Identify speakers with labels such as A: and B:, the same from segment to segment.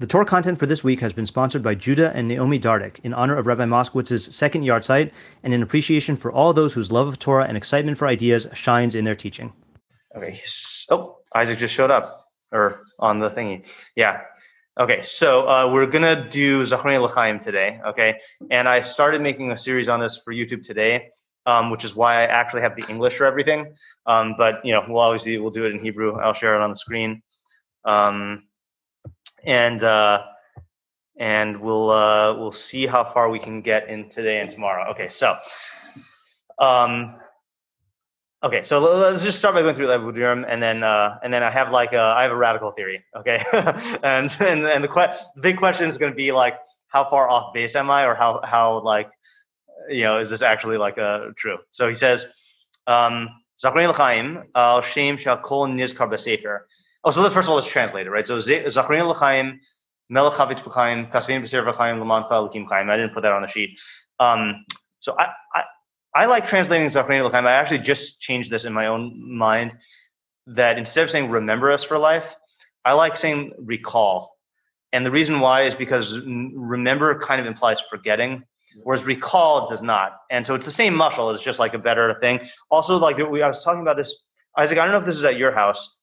A: The Torah content for this week has been sponsored by Judah and Naomi Dardick in honor of Rabbi Moskowitz's second yahrzeit and in appreciation for all those whose love of Torah and excitement for ideas shines in their teaching.
B: Okay. Oh, Isaac just showed up, or on the thingy. Yeah. Okay, so uh, we're gonna do Zachariah L'chaim today. Okay, and I started making a series on this for YouTube today, um, which is why I actually have the English for everything. Um, but you know, we'll obviously we'll do it in Hebrew. I'll share it on the screen. Um, and uh, and we'll uh, we'll see how far we can get in today and tomorrow. Okay, so um, okay, so let's just start by going through the Abudirham, and then uh, and then I have like a, I have a radical theory. Okay, and and and the, que- the big question is going to be like how far off base am I, or how how like you know is this actually like uh, true? So he says. Um, Zachariah L'chaim, al shem shal kol nizkar b'sefer. Oh, so the first of all, let's translate it, right? So Zachariah l'chaim, melech havitz b'chaim, kasvim b'seir v'chaim, l'man l'kim chaim. I didn't put that on the sheet. Um, so I, I, I like translating Zachariah l'chaim. I actually just changed this in my own mind that instead of saying remember us for life, I like saying recall. And the reason why is because remember kind of implies forgetting, whereas recall does not. And so it's the same muscle. It's just like a better thing. Also, like we, I was talking about this, Isaac. I don't know if this is at your house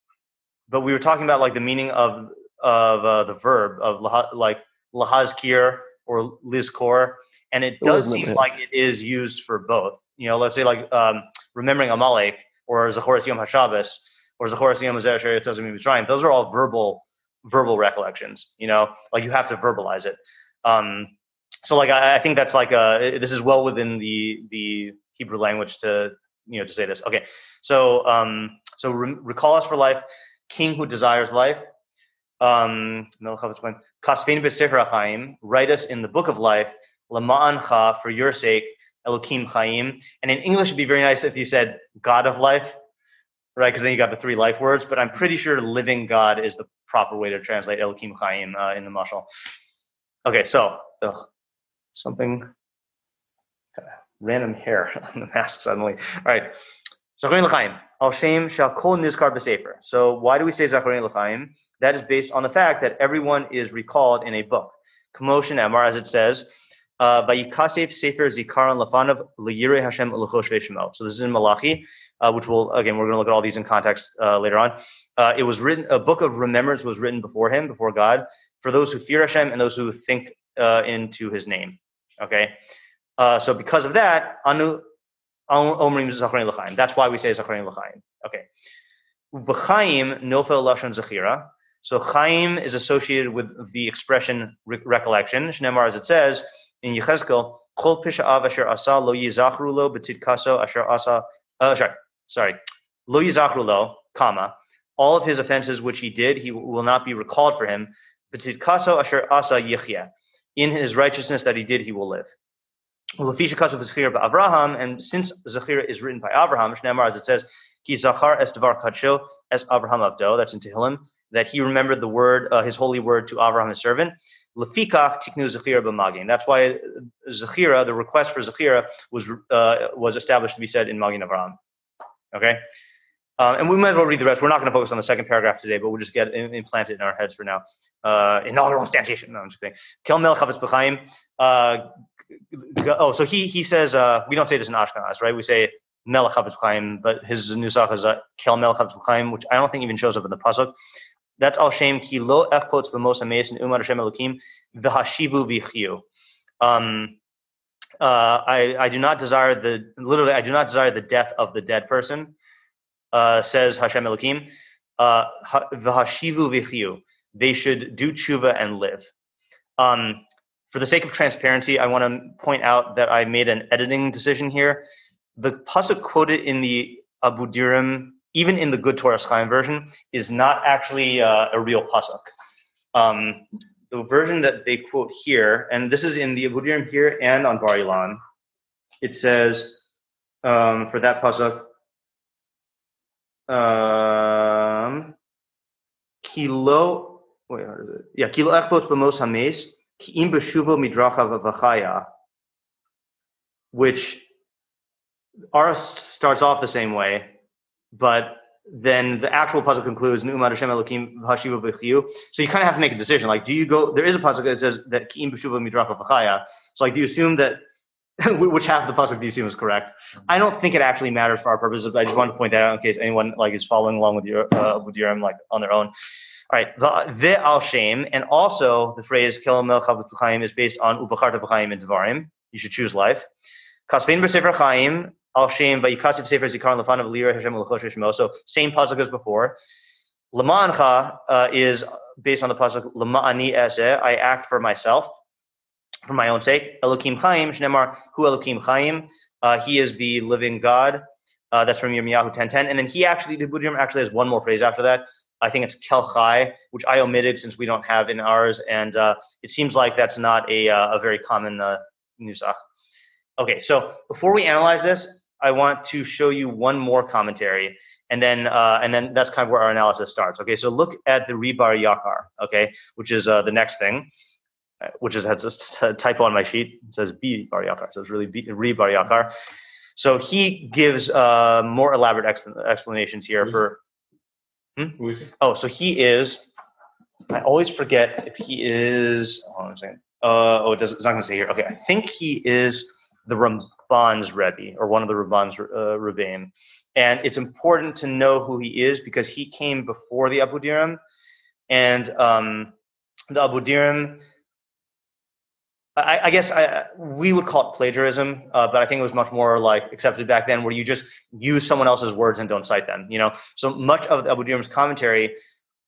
B: but we were talking about like the meaning of of uh, the verb of like lahazkir or lizkor, and it does seem like it is used for both. You know, let's say like um, remembering Amalek or Zachoras Yom Hashabbos or Zachoras Yom Hazeh doesn't mean trying. Those are all verbal verbal recollections. You know, like you have to verbalize it. Um, so like I, I think that's like a this is well within the the Hebrew language to you know to say this. Okay, so um, so re- recall us for life king who desires life. Um, write us in the book of life, Lama'an for your sake, Elokim Chaim. And in English, it'd be very nice if you said God of life, right? Because then you got the three life words. But I'm pretty sure living God is the proper way to translate Elokim Chaim uh, in the mashal. Okay, so ugh, something random hair on the mask suddenly. All right. Zachariah L'chaim. Al Shem kol nizkar b'sefer. So why do we say Zachariah L'chaim? That is based on the fact that everyone is recalled in a book. Commotion Amar, as it says, uh, Vayikasef Sefer Zikaron Lafanav Liyire Hashem Luchosh Shemo. So this is in Malachi, uh, which will again we're going to look at all these in context uh, later on. Uh, it was written a book of remembrance was written before him, before God, for those who fear Hashem and those who think uh, into His name. Okay, uh, so because of that, Anu Omrim Zachariah L'chaim. That's why we say Zachariah L'chaim. Okay. B'chaim nofel lashon zachira. So chaim is associated with the expression re- recollection. Shnemar, as it says in Yechezkel, Chol pisha'av asher asa lo yizachru lo kaso asher asa. Uh, sorry, sorry, lo yizachru lo, comma. All of his offenses which he did, he will not be recalled for him. kaso asher asa yichya. In his righteousness that he did, he will live. Abraham, and since Zechira is written by Shnemar, as it says, Ki Zachar es Devar Kacho es Abraham Abdo, that's in Tehillim, that he remembered the word, uh, his holy word to Abraham, his servant. Lefikach tiknu Zechira b'magin. That's why Zechira, the request for Zechira, was uh, was established to be said in Magin Avraham. Okay, um, and we might as well read the rest. We're not going to focus on the second paragraph today, but we'll just get it implanted in our heads for now. Uh, inaugural instantiation. No, I'm just kidding. Kel Mel Chavetz B'chaim. Oh, so he he says uh, we don't say this in Ashkenaz, right? We say Melech Chaim, but his nusach is uh, Kel Melech Chaim, which I don't think even shows up in the pasuk. That's al shem ki lo echpot b'mos hameis umar Hashem Elokim v'hashivu v'chiyu. Um, uh, I, I do not desire the literally I do not desire the death of the dead person, uh, says Hashem Elokim. Uh, v'hashivu. They should do tshuva and live. Um, for the sake of transparency, I want to point out that I made an editing decision here. The pasuk quoted in the Abudirham, even in the Good Torah Chaim version, is not actually uh, a real pasuk. Um, the version that they quote here, and this is in the Abudirham here and on Bar Ilan, it says um, for that pasuk, um, kilo. Wait, what is it? Yeah, kilo echpot b'mos hames which ours starts off the same way, but then the actual pasuk concludes Nu'umad Hashem Elokim Hashiva B'chiyu. So you kind of have to make a decision. Like, do you go? There is a pasuk that says that Ki'im B'shuva Midracha V'chaya. So like, do you assume that which half of the pasuk do you assume is correct? I don't think it actually matters for our purposes, but I just wanted to point that out in case anyone like is following along with your uh, with your um, like on their own. All right, the, al shem, and also the phrase "Kel Mel Chaim" is based on Ubacharta B'chaim and Devarim. You should choose life. Kasvein B'Sefer Chaim Al Shem Vayikasiv Sefer Zikaron Lefanav Lira Hashem Shemo. So same pasuk as before. Lamancha uh, is based on the pasuk Lamani Eseh. I act for myself, for my own sake. Elokim Chaim Shnemar Hu Elokim Chaim. Uh, he is the living God. Uh, that's from Yirmiyahu 10:10. And then he actually, the Abudirham actually has one more phrase after that. I think it's Kelchai, which I omitted since we don't have in ours, and uh, it seems like that's not a, uh, a very common uh, nusach. Okay, so before we analyze this, I want to show you one more commentary, and then uh, and then that's kind of where our analysis starts. Okay, so look at the Rebar Yakar, okay, which is uh, the next thing, uh, which is has a typo on my sheet. It says B Bar Yakar, so it's really B, Rebar Yakar. So he gives uh, more elaborate exp- explanations here for. Hmm?
C: Who is he?
B: Oh, so he is. I always forget if he is. On a second. Uh, oh, it does, it's not going to say here. Okay, I think he is the Ramban's Rebbe or one of the Ramban's uh, Rebbeim. And it's important to know who he is because he came before the Abudirham. And um, the Abudirham, I, I guess I, we would call it plagiarism, uh, but I think it was much more like accepted back then where you just use someone else's words and don't cite them. You know, so much of Abudirham's commentary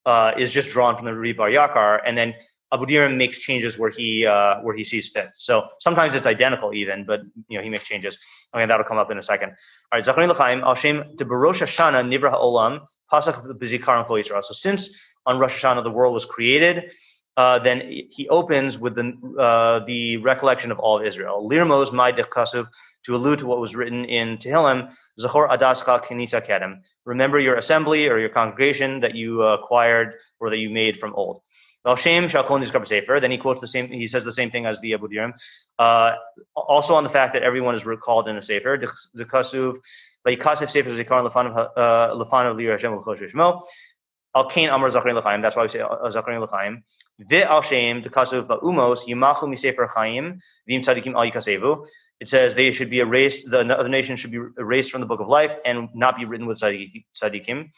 B: uh, is just drawn from the Rebar Yakar, and then Abudirham makes changes where he uh, where he sees fit. So sometimes it's identical even, but you know he makes changes. Okay, that'll come up in a second. All right, Zacharin L'chaim Al de Barosh Hashanah Nivra Ha'olam Pasach B'Zikaron Kol. So since on Rosh Hashanah the world was created, uh, then he opens with the uh, the recollection of all of Israel. Lirmos Mai Kasuv to allude to what was written in Tehillim, Zahor Adaska Kenisa Kedem. Remember your assembly or your congregation that you acquired or that you made from old. Shem Shalkon Sefer. Then he quotes the same. He says the same thing as the Abudirham. Uh, also on the fact that everyone is recalled in a sefer. The Kasuv Vayikasif Sefer Zikaron Lefanav uh, Lefanav Lir Hashem L'chosh Shmo. Al Amar. That's why we say uh, Zakarin L'chaim. The. It says they should be erased. The other nations should be erased from the book of life and not be written with tzaddikim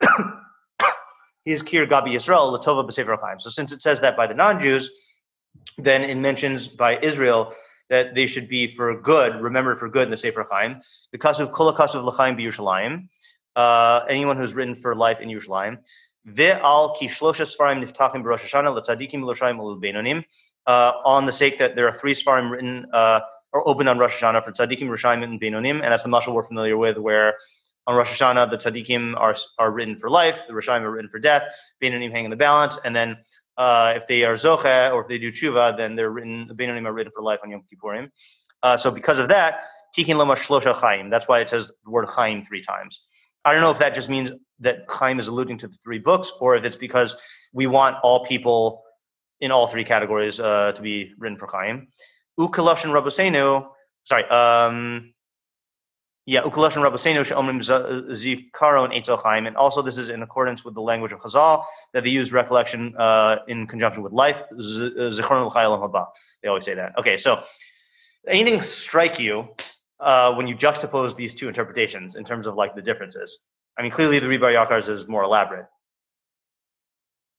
B: is Kir Gabi Yisrael Latova B'Sefer Chaim. So since it says that by the non-Jews, then it mentions by Israel that they should be for good, remembered for good in the Sefer Chaim. The Kasuv Kol Kasuv L'Chaim B'Yushalayim. Uh, anyone who's written for life in Yerushalayim. Ve'al ki shlosha svarim niftachim b'Rosh Hashanah l'tzadikim l'Roshayim l'Beinonim. Uh, on the sake that there are three svarim written uh, or open on Rosh Hashanah for tzadikim, Roshayim, and Beinonim, and that's the mashal we're familiar with, where on Rosh Hashanah, the tzaddikim are, are written for life, the Rishayim are written for death, Beinonim hang in the balance, and then uh, if they are Zoche or if they do Tshuva, then they're written, the Beinonim are written for life on Yom Kippurim. Uh, so because of that, Tikin Loma Shlosha Chaim, that's why it says the word Chaim three times. I don't know if that just means that Chaim is alluding to the three books, or if it's because we want all people in all three categories uh, to be written for Chaim. Ukalosh and Rabosenu, sorry, um, yeah, Ukalash and Rabbeinu She'omrim Zikaron Eitzel Chaim, and also this is in accordance with the language of Chazal that they use recollection uh, in conjunction with life. Zichron Haba. They always say that. Okay, so anything strike you uh, when you juxtapose these two interpretations in terms of like the differences? I mean, clearly the Rebar Yakar's is more elaborate,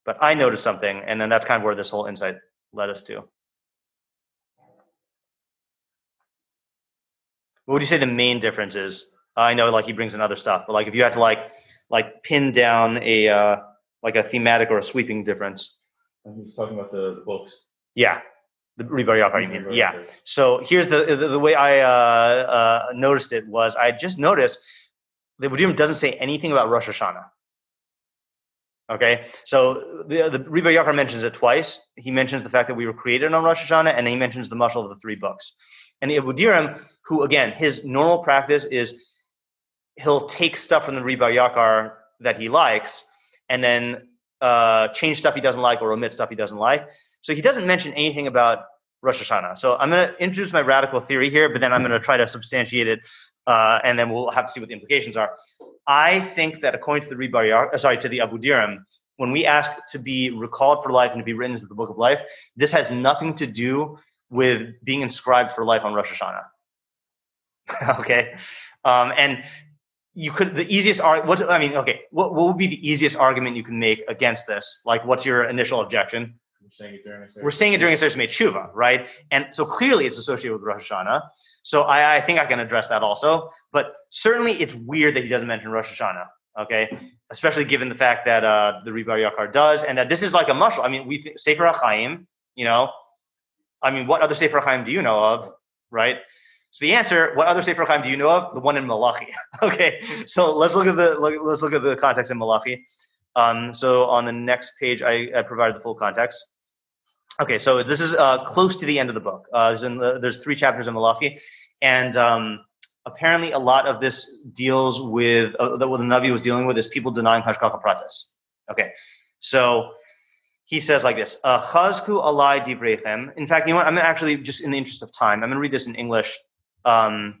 B: but I noticed something, and then that's kind of where this whole insight led us to. What would you say the main difference is? I know like he brings in other stuff, but like if you had to like like pin down a uh, like a thematic or a sweeping difference.
C: And he's talking about the, the books.
B: Yeah, the Rebar Yakar, you mean? Yeah. So here's the the, the way I uh, uh, noticed it was I just noticed the Abudirham doesn't say anything about Rosh Hashanah. Okay, so the the Yakar mentions it twice. He mentions the fact that we were created on Rosh Hashanah, and then he mentions the mashal of the three books. And the Abu who again, his normal practice is he'll take stuff from the Rebar Yakar that he likes and then uh, change stuff he doesn't like or omit stuff he doesn't like. So he doesn't mention anything about Rosh Hashanah. So I'm going to introduce my radical theory here, but then I'm going to try to substantiate it, uh, and then we'll have to see what the implications are. I think that according to the Ribar, sorry, to the Abudirham, when we ask to be recalled for life and to be written into the book of life, this has nothing to do with being inscribed for life on Rosh Hashanah. okay, um, and you could the easiest arg what's I mean okay what what would be the easiest argument you can make against this like what's your initial objection
C: We're saying it during a
B: we're saying it during a Tshuva right? And so clearly it's associated with Rosh Hashanah. So I, I think I can address that also. But certainly it's weird that he doesn't mention Rosh Hashanah okay? Especially given the fact that uh, the Ribar Yakar does and that this is like a mushal I mean we th- Sefer HaChaim you know? I mean what other Sefer HaChaim do you know of right? So the answer, what other Sefer Chaim do you know of? The one in Malachi. okay, so let's look at the look, let's look at the context in Malachi. Um, so on the next page, I, I, provided the full context. Okay, so this is uh, close to the end of the book. Uh, there's, the, there's, three chapters in Malachi, and um, apparently a lot of this deals with uh, what the Navi was dealing with is people denying Hashgacha Pratis. Okay, so he says like this: uh, Chazku alai divrechem. In fact, you know what? I'm actually just in the interest of time. I'm going to read this in English um,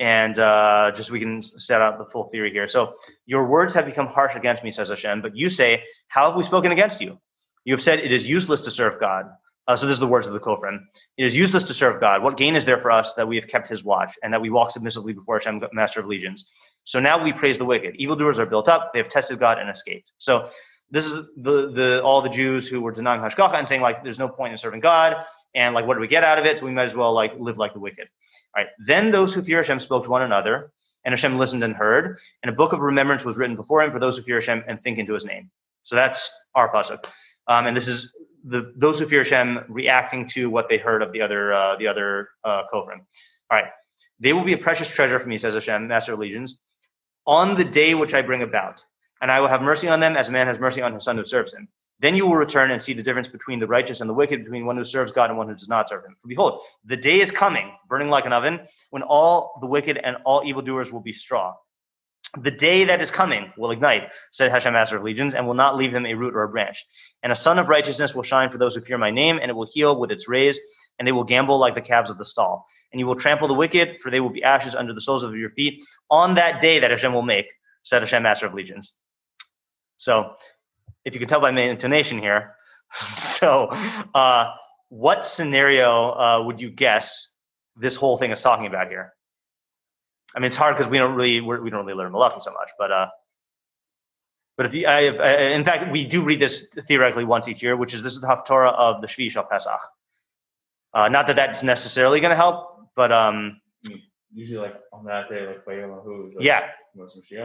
B: and uh, just we can set out the full theory here. So your words have become harsh against me, says Hashem, but you say, How have we spoken against you? You have said it is useless to serve God. Uh, so this is the words of the Kofrim. It is useless to serve God. What gain is there for us that we have kept his watch and that we walk submissively before Hashem, Master of Legions? So now we praise the wicked. Evildoers are built up. They have tested God and escaped. So this is the the all the Jews who were denying Hashgacha and saying like there's no point in serving God and like what do we get out of it? So we might as well like live like the wicked. All right. Then those who fear Hashem spoke to one another, and Hashem listened and heard, and a book of remembrance was written before him for those who fear Hashem and think into his name. So that's our pasuk, um, and this is the those who fear Hashem reacting to what they heard of the other uh, the other uh, Kofrim. All right. They will be a precious treasure for me, says Hashem, Master of Legions, on the day which I bring about, and I will have mercy on them as a man has mercy on his son who serves him. Then you will return and see the difference between the righteous and the wicked, between one who serves God and one who does not serve him. For behold, the day is coming, burning like an oven, when all the wicked and all evildoers will be straw. The day that is coming will ignite, said Hashem, Master of Legions, and will not leave them a root or a branch. And a sun of righteousness will shine for those who fear my name, and it will heal with its rays, and they will gamble like the calves of the stall. And you will trample the wicked, for they will be ashes under the soles of your feet on that day that Hashem will make, said Hashem, Master of Legions. So if you can tell by my intonation here. so, uh, what scenario uh, would you guess this whole thing is talking about here? I mean, it's hard because we don't really we're, we do not really learn Malachi so much, but uh, but if you, I, I, in fact, we do read this theoretically once each year, which is this is the Haftorah of the Shvi Shal Pesach. Uh, not that that's necessarily going to help, but um,
C: usually like on that day, like Vayelahu is like
B: yeah,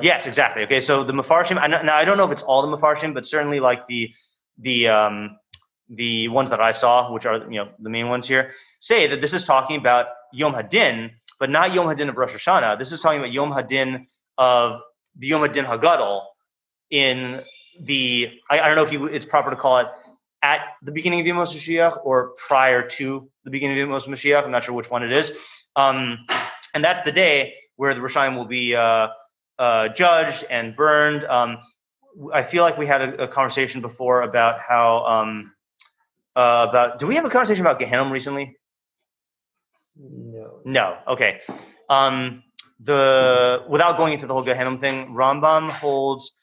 B: Yes, exactly. Okay, so the Mefarshim. I know, now I don't know if it's all the Mefarshim, but certainly like the the um, the ones that I saw, which are you know the main ones here, say that this is talking about Yom Hadin, but not Yom Hadin of Rosh Hashanah. This is talking about Yom Hadin of the Yom Hadin Hagadol in the. I, I don't know if you, it's proper to call it at the beginning of Yom Mashiach or prior to the beginning of Yom Mashiach. I'm not sure which one it is. Um, and that's the day where the Rishayim will be uh, uh, judged and burned. Um, I feel like we had a, a conversation before about how um, uh, about. Do we have a conversation about Gehenna recently?
D: No.
B: No. Okay. Um, the without going into the whole Gehenna thing, Rambam holds,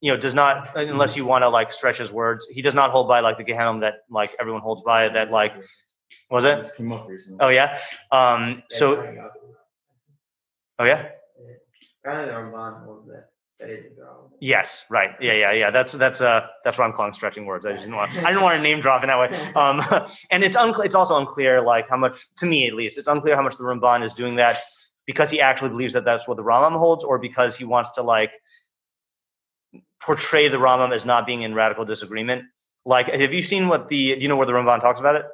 B: you know, does not unless you want to like stretch his words. He does not hold by like the Gehenna that like everyone holds by. That like was it?
C: This came up recently.
B: Oh yeah. Um, so oh yeah.
D: Ramban holds that that is a.
B: Yes, right. Yeah, yeah, yeah. That's that's uh that's what I'm calling stretching words. I just didn't want I didn't want to name drop in that way. Um, and it's unclear. It's also unclear, like how much to me at least, it's unclear how much the Ramban is doing that because he actually believes that that's what the Rambam holds, or because he wants to like portray the Rambam as not being in radical disagreement. Like, have you seen what the? Do you know where the Ramban talks about it?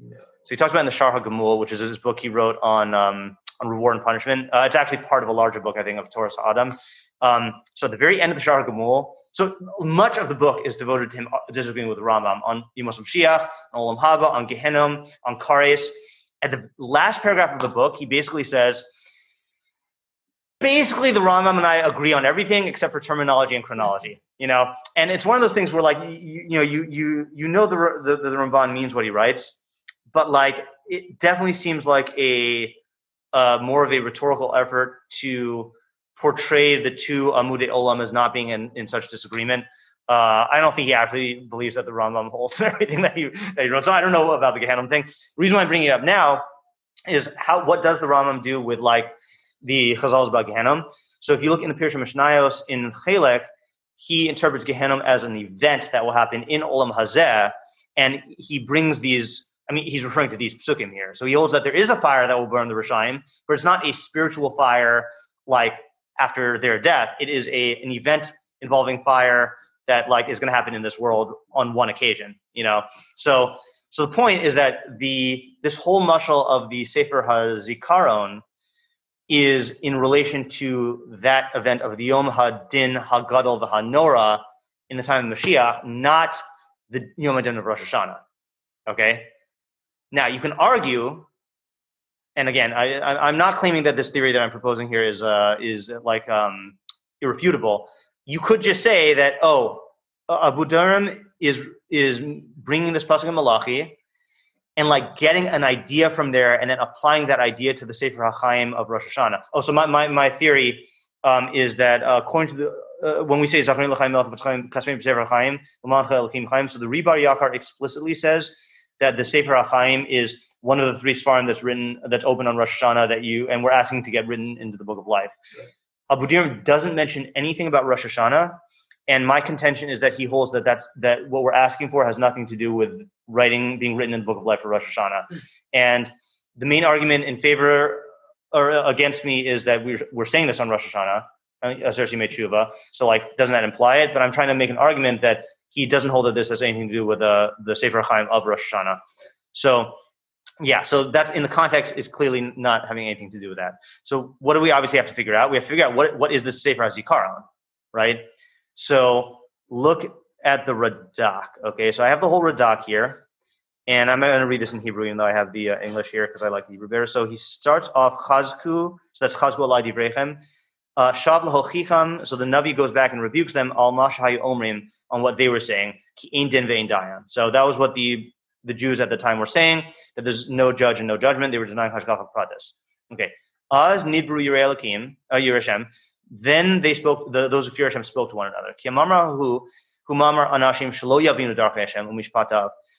D: No.
B: So he talks about in the Shar HaGamul, which is his book he wrote on um, on reward and punishment. Uh, it's actually part of a larger book, I think, of Torah Adam. Um, so at the very end of the Shar Gamul, so much of the book is devoted to him uh, disagreeing with Rambam on Yemos Mashiach, on Olam Haba, on Gehinnom, on Kares. At the last paragraph of the book, he basically says, basically the Rambam and I agree on everything except for terminology and chronology. You know, and it's one of those things where like you, you know you you you know the the, the Ramban means what he writes, but like it definitely seems like a uh, more of a rhetorical effort to portray the two Amude Olam as not being in, in such disagreement. Uh, I don't think he actually believes that the Rambam holds everything that he, that he wrote. So I don't know about the Gehenim thing. The reason why I'm bringing it up now is how what does the Rambam do with like the Chazals about Gehenim? So if you look in the Pirush Mishnayos in Chelek, he interprets Gehenim as an event that will happen in Olam Hazeh, and he brings these. I mean, he's referring to these psukim here. So he holds that there is a fire that will burn the Rishayim, but it's not a spiritual fire like after their death. It is a an event involving fire that like is going to happen in this world on one occasion. You know, so so the point is that the this whole mushal of the Sefer HaZikaron is in relation to that event of the Yom HaDin HaGadol v'HaNora in the time of Mashiach, not the Yom HaDin of Rosh Hashanah. Okay? Now, you can argue, and again, I, am not claiming that this theory that I'm proposing here is, uh, is like um, irrefutable. You could just say that, oh, Abudirham is, is bringing this Pasuk in Malachi, and like getting an idea from there and then applying that idea to the Sefer HaChaim of Rosh Hashanah. Oh, so my, my, my theory um, is that uh, according to the, uh, when we say Zachrin L'chaim Melech Kasmei Sefer HaChaim, so the Rebar Yakar explicitly says that the Sefer HaChaim is one of the three Sfarim that's written, that's open on Rosh Hashanah that you, and we're asking to get written into the Book of Life. Right. Abudirham doesn't mention anything about Rosh Hashanah, and my contention is that he holds that that's that what we're asking for has nothing to do with writing being written in the book of life for Rosh Hashanah. And the main argument in favor or against me is that we're we're saying this on Rosh Hashanah, uh, Mechuva. So like, doesn't that imply it? But I'm trying to make an argument that he doesn't hold that this has anything to do with uh, the Sefer Chaim of Rosh Hashanah. So yeah, so that's in the context, it's clearly not having anything to do with that. So what do we obviously have to figure out? We have to figure out what what is the Sefer HaZikaron, right? So look at the Radak. Okay, so I have the whole Radak here, and I'm going to read this in Hebrew, even though I have the uh, English here because I like the Hebrew better. So he starts off Chazku, so that's Chazku Allah Divrechem. Uh, Shav so the Navi goes back and rebukes them, al omrim, on what they were saying, ki din dayan. So that was what the the Jews at the time were saying, that there's no judge and no judgment. They were denying Hashgacha Pratis. Okay. Az nibru Yirei uh, Yerushem. Then they spoke, the, those of fear Hashem spoke to one another.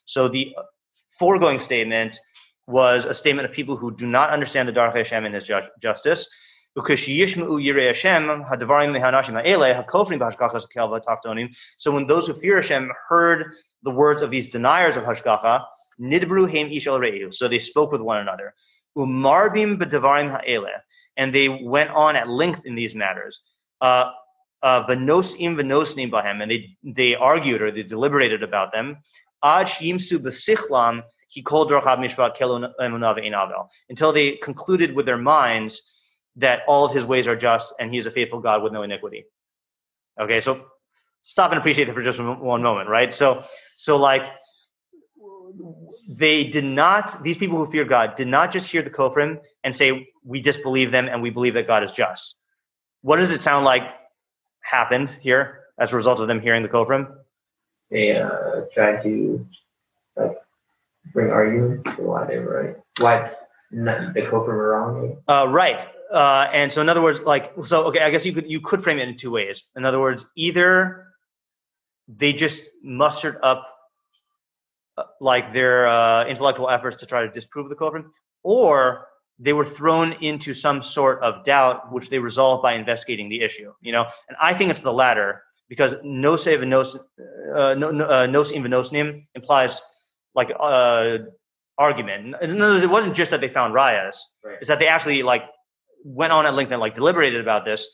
B: So the foregoing statement was a statement of people who do not understand the Darach Hashem and His ju- justice. So when those who fear Hashem heard the words of these deniers of Hashgacha, nidbru heim ishal So they spoke with one another. Umarbim b'devarim ha'eleh and they went on at length in these matters. Uh, uh, Venosim venosnim bahem, and they they argued or they deliberated about them. Ad yimsu b'sichlam he called mishpat until they concluded with their minds that all of his ways are just and he is a faithful God with no iniquity. Okay, so stop and appreciate that for just one moment, right? So, so like they did not, these people who fear God did not just hear the Kofrim and say, we disbelieve them and we believe that God is just. What does it sound like happened here as a result of them hearing the Kofrim?
D: They uh, tried to like bring arguments for why they were right, why the Kofrim were wrong.
B: Uh, right. Uh, and so, in other words, like, so okay, I guess you could you could frame it in two ways. In other words, either they just mustered up uh, like their uh, intellectual efforts to try to disprove the Kofrim, or they were thrown into some sort of doubt, which they resolved by investigating the issue. You know, and I think it's the latter because no nos, uh, no, uh, nos invenosnim implies like uh, argument. In other words, it wasn't just that they found rayas; right. it's that they actually like went on at length and like deliberated about this.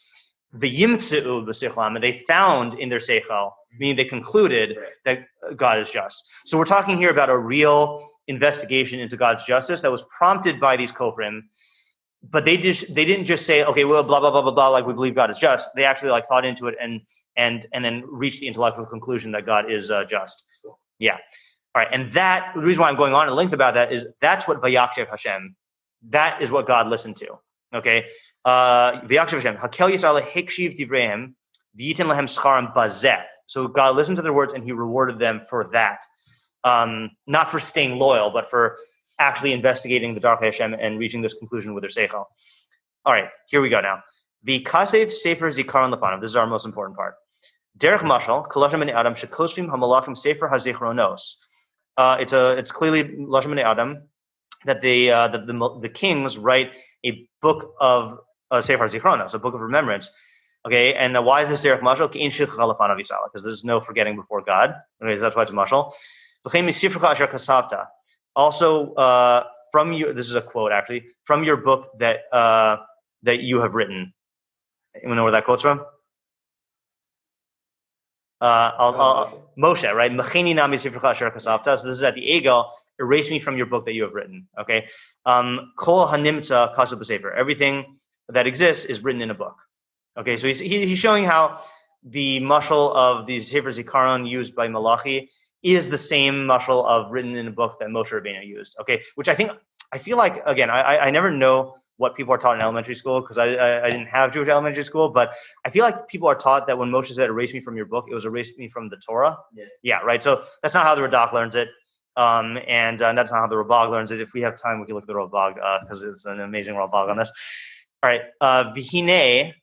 B: The yimtzu b'sichlam, and they found in their seichel, meaning they concluded that God is just. So we're talking here about a real investigation into God's justice that was prompted by these Kofrim, but they just they didn't just say, okay, well, blah blah blah blah blah, like we believe God is just. They actually like thought into it and and and then reached the intellectual conclusion that God is uh, just. Yeah. All right, and that the reason why I'm going on at length about that is that's what Vayakshev Hashem, that is what God listened to. Okay, uh, Vayakshev Hashem, Hakel Yisrael Hekshiv Divrehim, V'yitin Lehem Scharim Bazet. So God listened to their words and He rewarded them for that um, not for staying loyal, but for actually investigating the Dark Hashem and reaching this conclusion with their seichel. All right, here we go now. The Kasev Sefer Zikaron Lefanav. This is our most important part. Derech Mashal, Kalashim B'nei Adam, Shekosvim Hamalachim Sefer HaZichronos. Uh, it's a it's clearly Lashim Adam that the uh, that the the kings write a book of uh, Sefer Zichronos, a book of remembrance. Okay, and uh, why is this Derech Mashal? Because there's no forgetting before God. Okay, so that's why it's a mashal. Also, uh, from your this is a quote actually from your book that uh, that you have written. You know where that quote's from? Uh, I'll, I'll, Moshe, right? Machini nami sifrcha asher. So this is at the Egel. Erase me from your book that you have written. Okay. Um, Kol hanimtza kasu b'sefer. Everything that exists is written in a book. Okay. So he's he, he's showing how the mushal of these Sefer Zikaron used by Malachi is the same mushal of written in a book that Moshe Rabbeinu used. Okay. Which I think I feel like again I I never know what people are taught in elementary school because I, I, I didn't have Jewish elementary school, but I feel like people are taught that when Moshe said erase me from your book, it was erase me from the Torah.
D: Yeah.
B: Yeah, right. So that's not how the Radak learns it, um, and uh, that's not how the Ralbag learns it. If we have time, we can look at the Ralbag because uh, it's an amazing Ralbag on this. All right, uh, Vihine.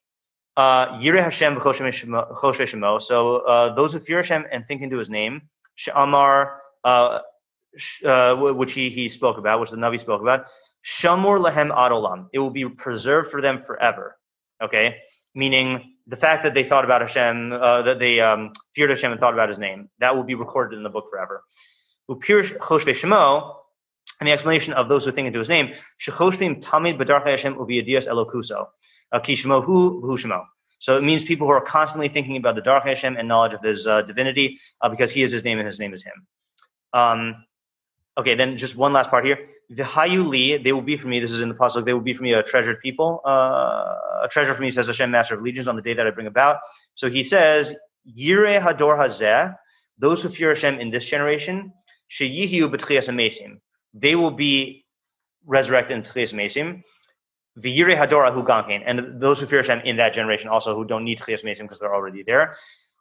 B: Uh, Yireh Hashem shemo. So uh, those who fear Hashem and think into His name, Shamar, uh, uh, which he, he spoke about, which the Navi spoke about, Shamor lehem adolam. It will be preserved for them forever. Okay, meaning the fact that they thought about Hashem, uh, that they um, feared Hashem and thought about His name, that will be recorded in the book forever. Upir choshve shemo, and the explanation of those who think into His name, shechoshvim tamid b'darchei Hashem uviyadias elokuso, kishmo hu shemo. So it means people who are constantly thinking about the Dark Hashem and knowledge of His uh, divinity, uh, because He is His name and His name is Him. Um, Okay, then just one last part here. V'hayu li, they will be for me. This is in the pasuk. They will be for me a treasured people, uh, a treasure for me, says Hashem, Master of Legions, on the day that I bring about. So he says, Yire hador hazeh, those who fear Hashem in this generation, sheyihiu b'tchias amesim. They will be resurrected in tchias amesim. V'yire hadora hu and those who fear Hashem in that generation also who don't need tchias amesim because they're already there.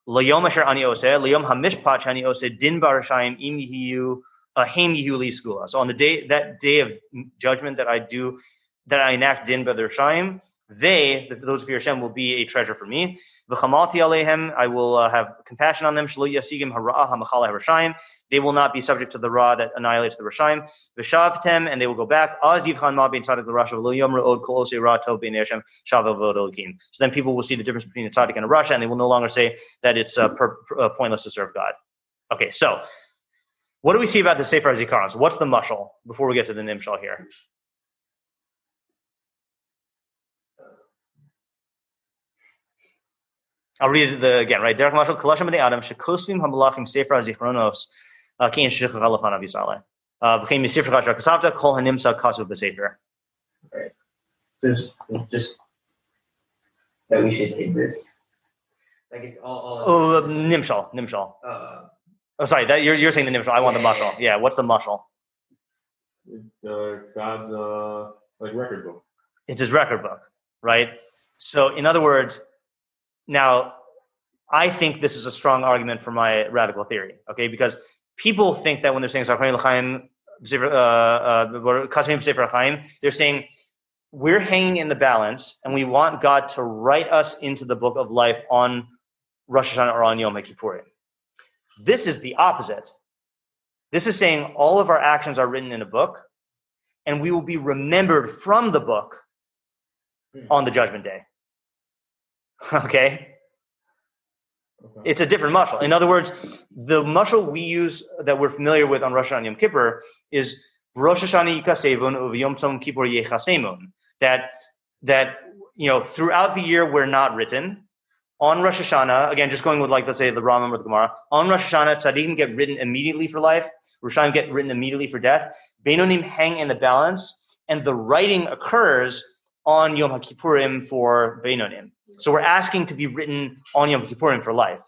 B: Layom asher ani oseh, layom hamishpat ani oseh din barashayim im yihiyu uh, Haim Yehuli Skula. So on the day that day of judgment that I do, that I enact Din B'Der Shaim, they, those of Hashem, will be a treasure for me. V'chamalti alehem, I will uh, have compassion on them. Shlo yasigim hara'ah ha'machala harashayim. They will not be subject to the ra that annihilates the rashayim. V'shavtem, and they will go back. Az yivchan ma bein tzadik l'rasha v'lo yom ra'od kol osei ra tov bein Hashem shavel v'od So then people will see the difference between a tzaddik and a rasha, and they will no longer say that it's uh, per, uh, pointless to serve God. Okay, so what do we see about the Sefer Zikaron? So what's the mushal before we get to the nimshal here? I'll read it the, again, right? Derek Mashal, Kalashim B'nei Adam, Shekosvim HaMalachim Sefer Zichronos, Kein Shech Chalafan Av Yisrael. B'chein Misifr Chashra Kasavta, Kol HaNimsa Kasu B'Sefer.
D: Right. Just, just that we should take this. Like it's all. all
B: Oh, nimshal, nimshal.
D: uh,
B: Oh, sorry, that you're, you're saying the nimshal. I want the
D: Yeah,
B: mushal. Yeah, what's the mushal?
C: Uh, it's God's uh, like record book.
B: It's his record book, right? So, in other words, now I think this is a strong argument for my radical theory, okay? Because people think that when they're saying L'chaim, Sefer- uh, uh, Sefer Chaim, they're saying we're hanging in the balance and we want God to write us into the book of life on Rosh Hashanah or on Yom Kippurim. This is the opposite. This is saying all of our actions are written in a book and we will be remembered from the book on the judgment day. Okay?
C: Okay.
B: It's a different mushal. In other words, the mushal we use that we're familiar with on Rosh Hashanah Yom Kippur is Rosh Hashanah yikasevun uv Yom Tov Kippur yechasemun. That that you know throughout the year we're not written. On Rosh Hashanah, again, just going with like let's say the Rambam or the Gemara. On Rosh Hashanah, tzaddikim get written immediately for life. Rishayim get written immediately for death. Beinonim hang in the balance, and the writing occurs on Yom HaKippurim for Beinonim. So we're asking to be written on Yom Kippurim for life.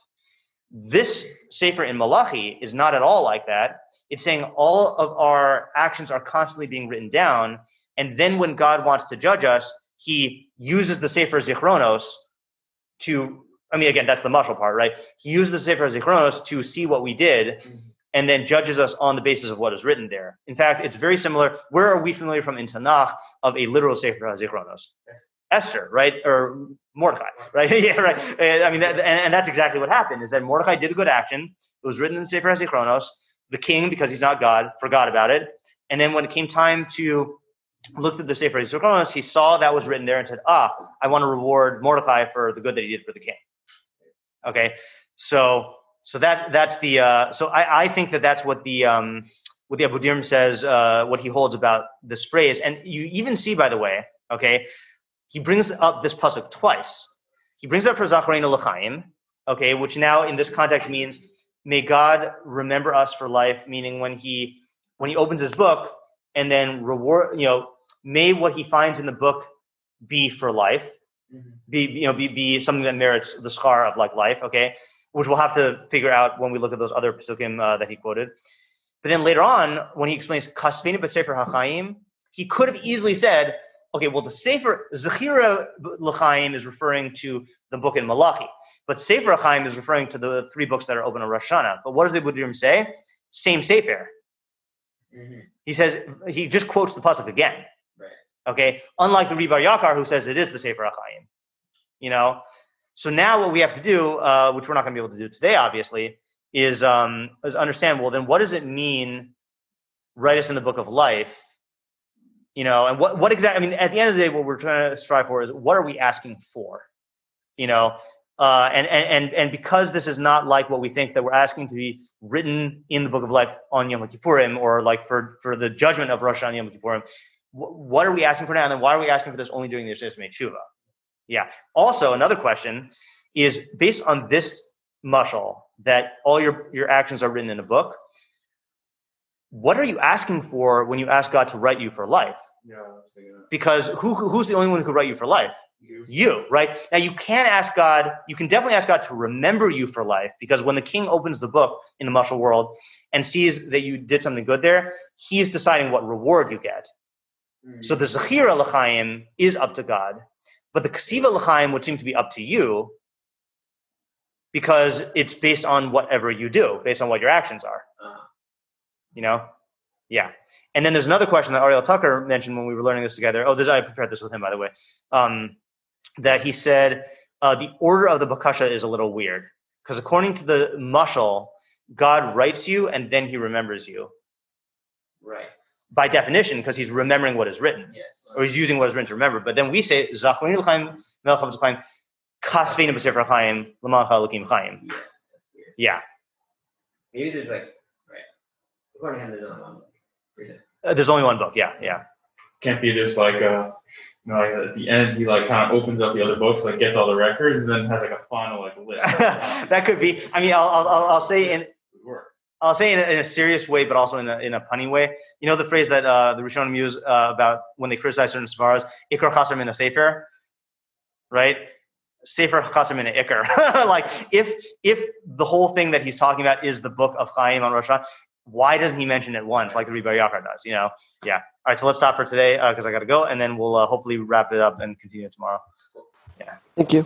B: This Sefer in Malachi is not at all like that. It's saying all of our actions are constantly being written down. And then when God wants to judge us, he uses the Sefer Zichronos to, I mean, again, that's the mushal part, right? He uses the Sefer Zichronos to see what we did mm-hmm. And then judges us on the basis of what is written there. In fact, it's very similar. Where are we familiar from in Tanakh of a literal Sefer HaZichronos? Esther, right? Or Mordecai, right? yeah, right. I mean, that, and, and, that's exactly what happened is that Mordecai did a good action. It was written in the Sefer HaZichronos. The king, because he's not God, forgot about it. And then when it came time to look at the Sefer HaZichronos, he saw that was written there and said, ah, I want to reward Mordecai for the good that he did for the king. Okay, so so that that's the uh, so I, I think that that's what the um, what the Abudirham says, uh, what he holds about this phrase, and you even see, by the way, okay, he brings up this pasuk twice. He brings up for Zacharin L'chaim, okay, which now in this context means may God remember us for life, meaning when he when he opens his book and then reward, you know, may what he finds in the book be for life, mm-hmm. be you know be, be something that merits the scar of like life, okay, which we'll have to figure out when we look at those other psukim uh, that he quoted. But then later on, when he explains kasvina b'sefer hachaim, he could have easily said, okay, well the sefer zechira l'chaim is referring to the book in Malachi, but sefer hachaim is referring to the three books that are open on Rosh Hashanah. But what does the Abudirham say? Same sefer. Mm-hmm. He says he just quotes the pasuk again. Right. Okay, unlike the Ribar Yakar who says it is the sefer hachaim. You know, so now what we have to do, uh, which we're not going to be able to do today, obviously, is um, is understand. Well, then what does it mean? Write us in the book of life. You know, and what what exactly? I mean, at the end of the day, what we're trying to strive for is what are we asking for? You know, uh, and, and and because this is not like what we think that we're asking to be written in the book of life on Yom Kippurim or like for for the judgment of Rosh Hashanah Yom Kippurim. What are we asking for now? And then why are we asking for this only during the Yosef Tshuva? Yeah. Also, another question is based on this mushal that all your, your actions are written in a book. What are you asking for when you ask God to write you for life?
C: Yeah,
B: because who, who's the only one who could write you for life?
C: You.
B: you, right? Now you can ask God, you can definitely ask God to remember you for life because when the king opens the book in the mushal world and sees that you did something good there, he's deciding what reward you get. Mm-hmm. So the Zechira L'chaim is up to God. But the Kasiva L'chaim would seem to be up to you because it's based on whatever you do, based on what your actions are. Uh-huh. You know? Yeah. And then there's another question that Ariel Tucker mentioned when we were learning this together. Oh, this I prepared this with him, by the way. Um, that he said uh, the order of the bakasha is a little weird because according to the mushal, God writes you and then he remembers you.
D: Right
B: by definition, because he's remembering what is written,
D: yes.
B: or he's using what is written to remember. But then we say Zachrin l'chaim melchav l'chaim kasvein b'sefer chaim l'mancha l'kim chaim. Yeah.
D: Maybe there's like right. According to him, there's only one book.
B: Uh, there's only one book. Yeah, yeah.
C: Can't be just like uh, you know, like at the end he like kind of opens up the other books, like gets all the records, and then has like a final like list.
B: that could be. I mean, I'll I'll, I'll say in I'll say in a, in a, serious way, but also in a, in a punny way. You know the phrase that uh, the Rishonim use uh, about when they criticize certain svaras, ikar chasam in a sefer, right? Sefer chasam in a ikar. like if if the whole thing that he's talking about is the book of Chaim on Rosh Hashanah, why doesn't he mention it once like the Ribar Yakar does? You know? Yeah. All right. So let's stop for today because uh, I got to go, and then we'll uh, hopefully wrap it up and continue tomorrow. Yeah.
E: Thank you.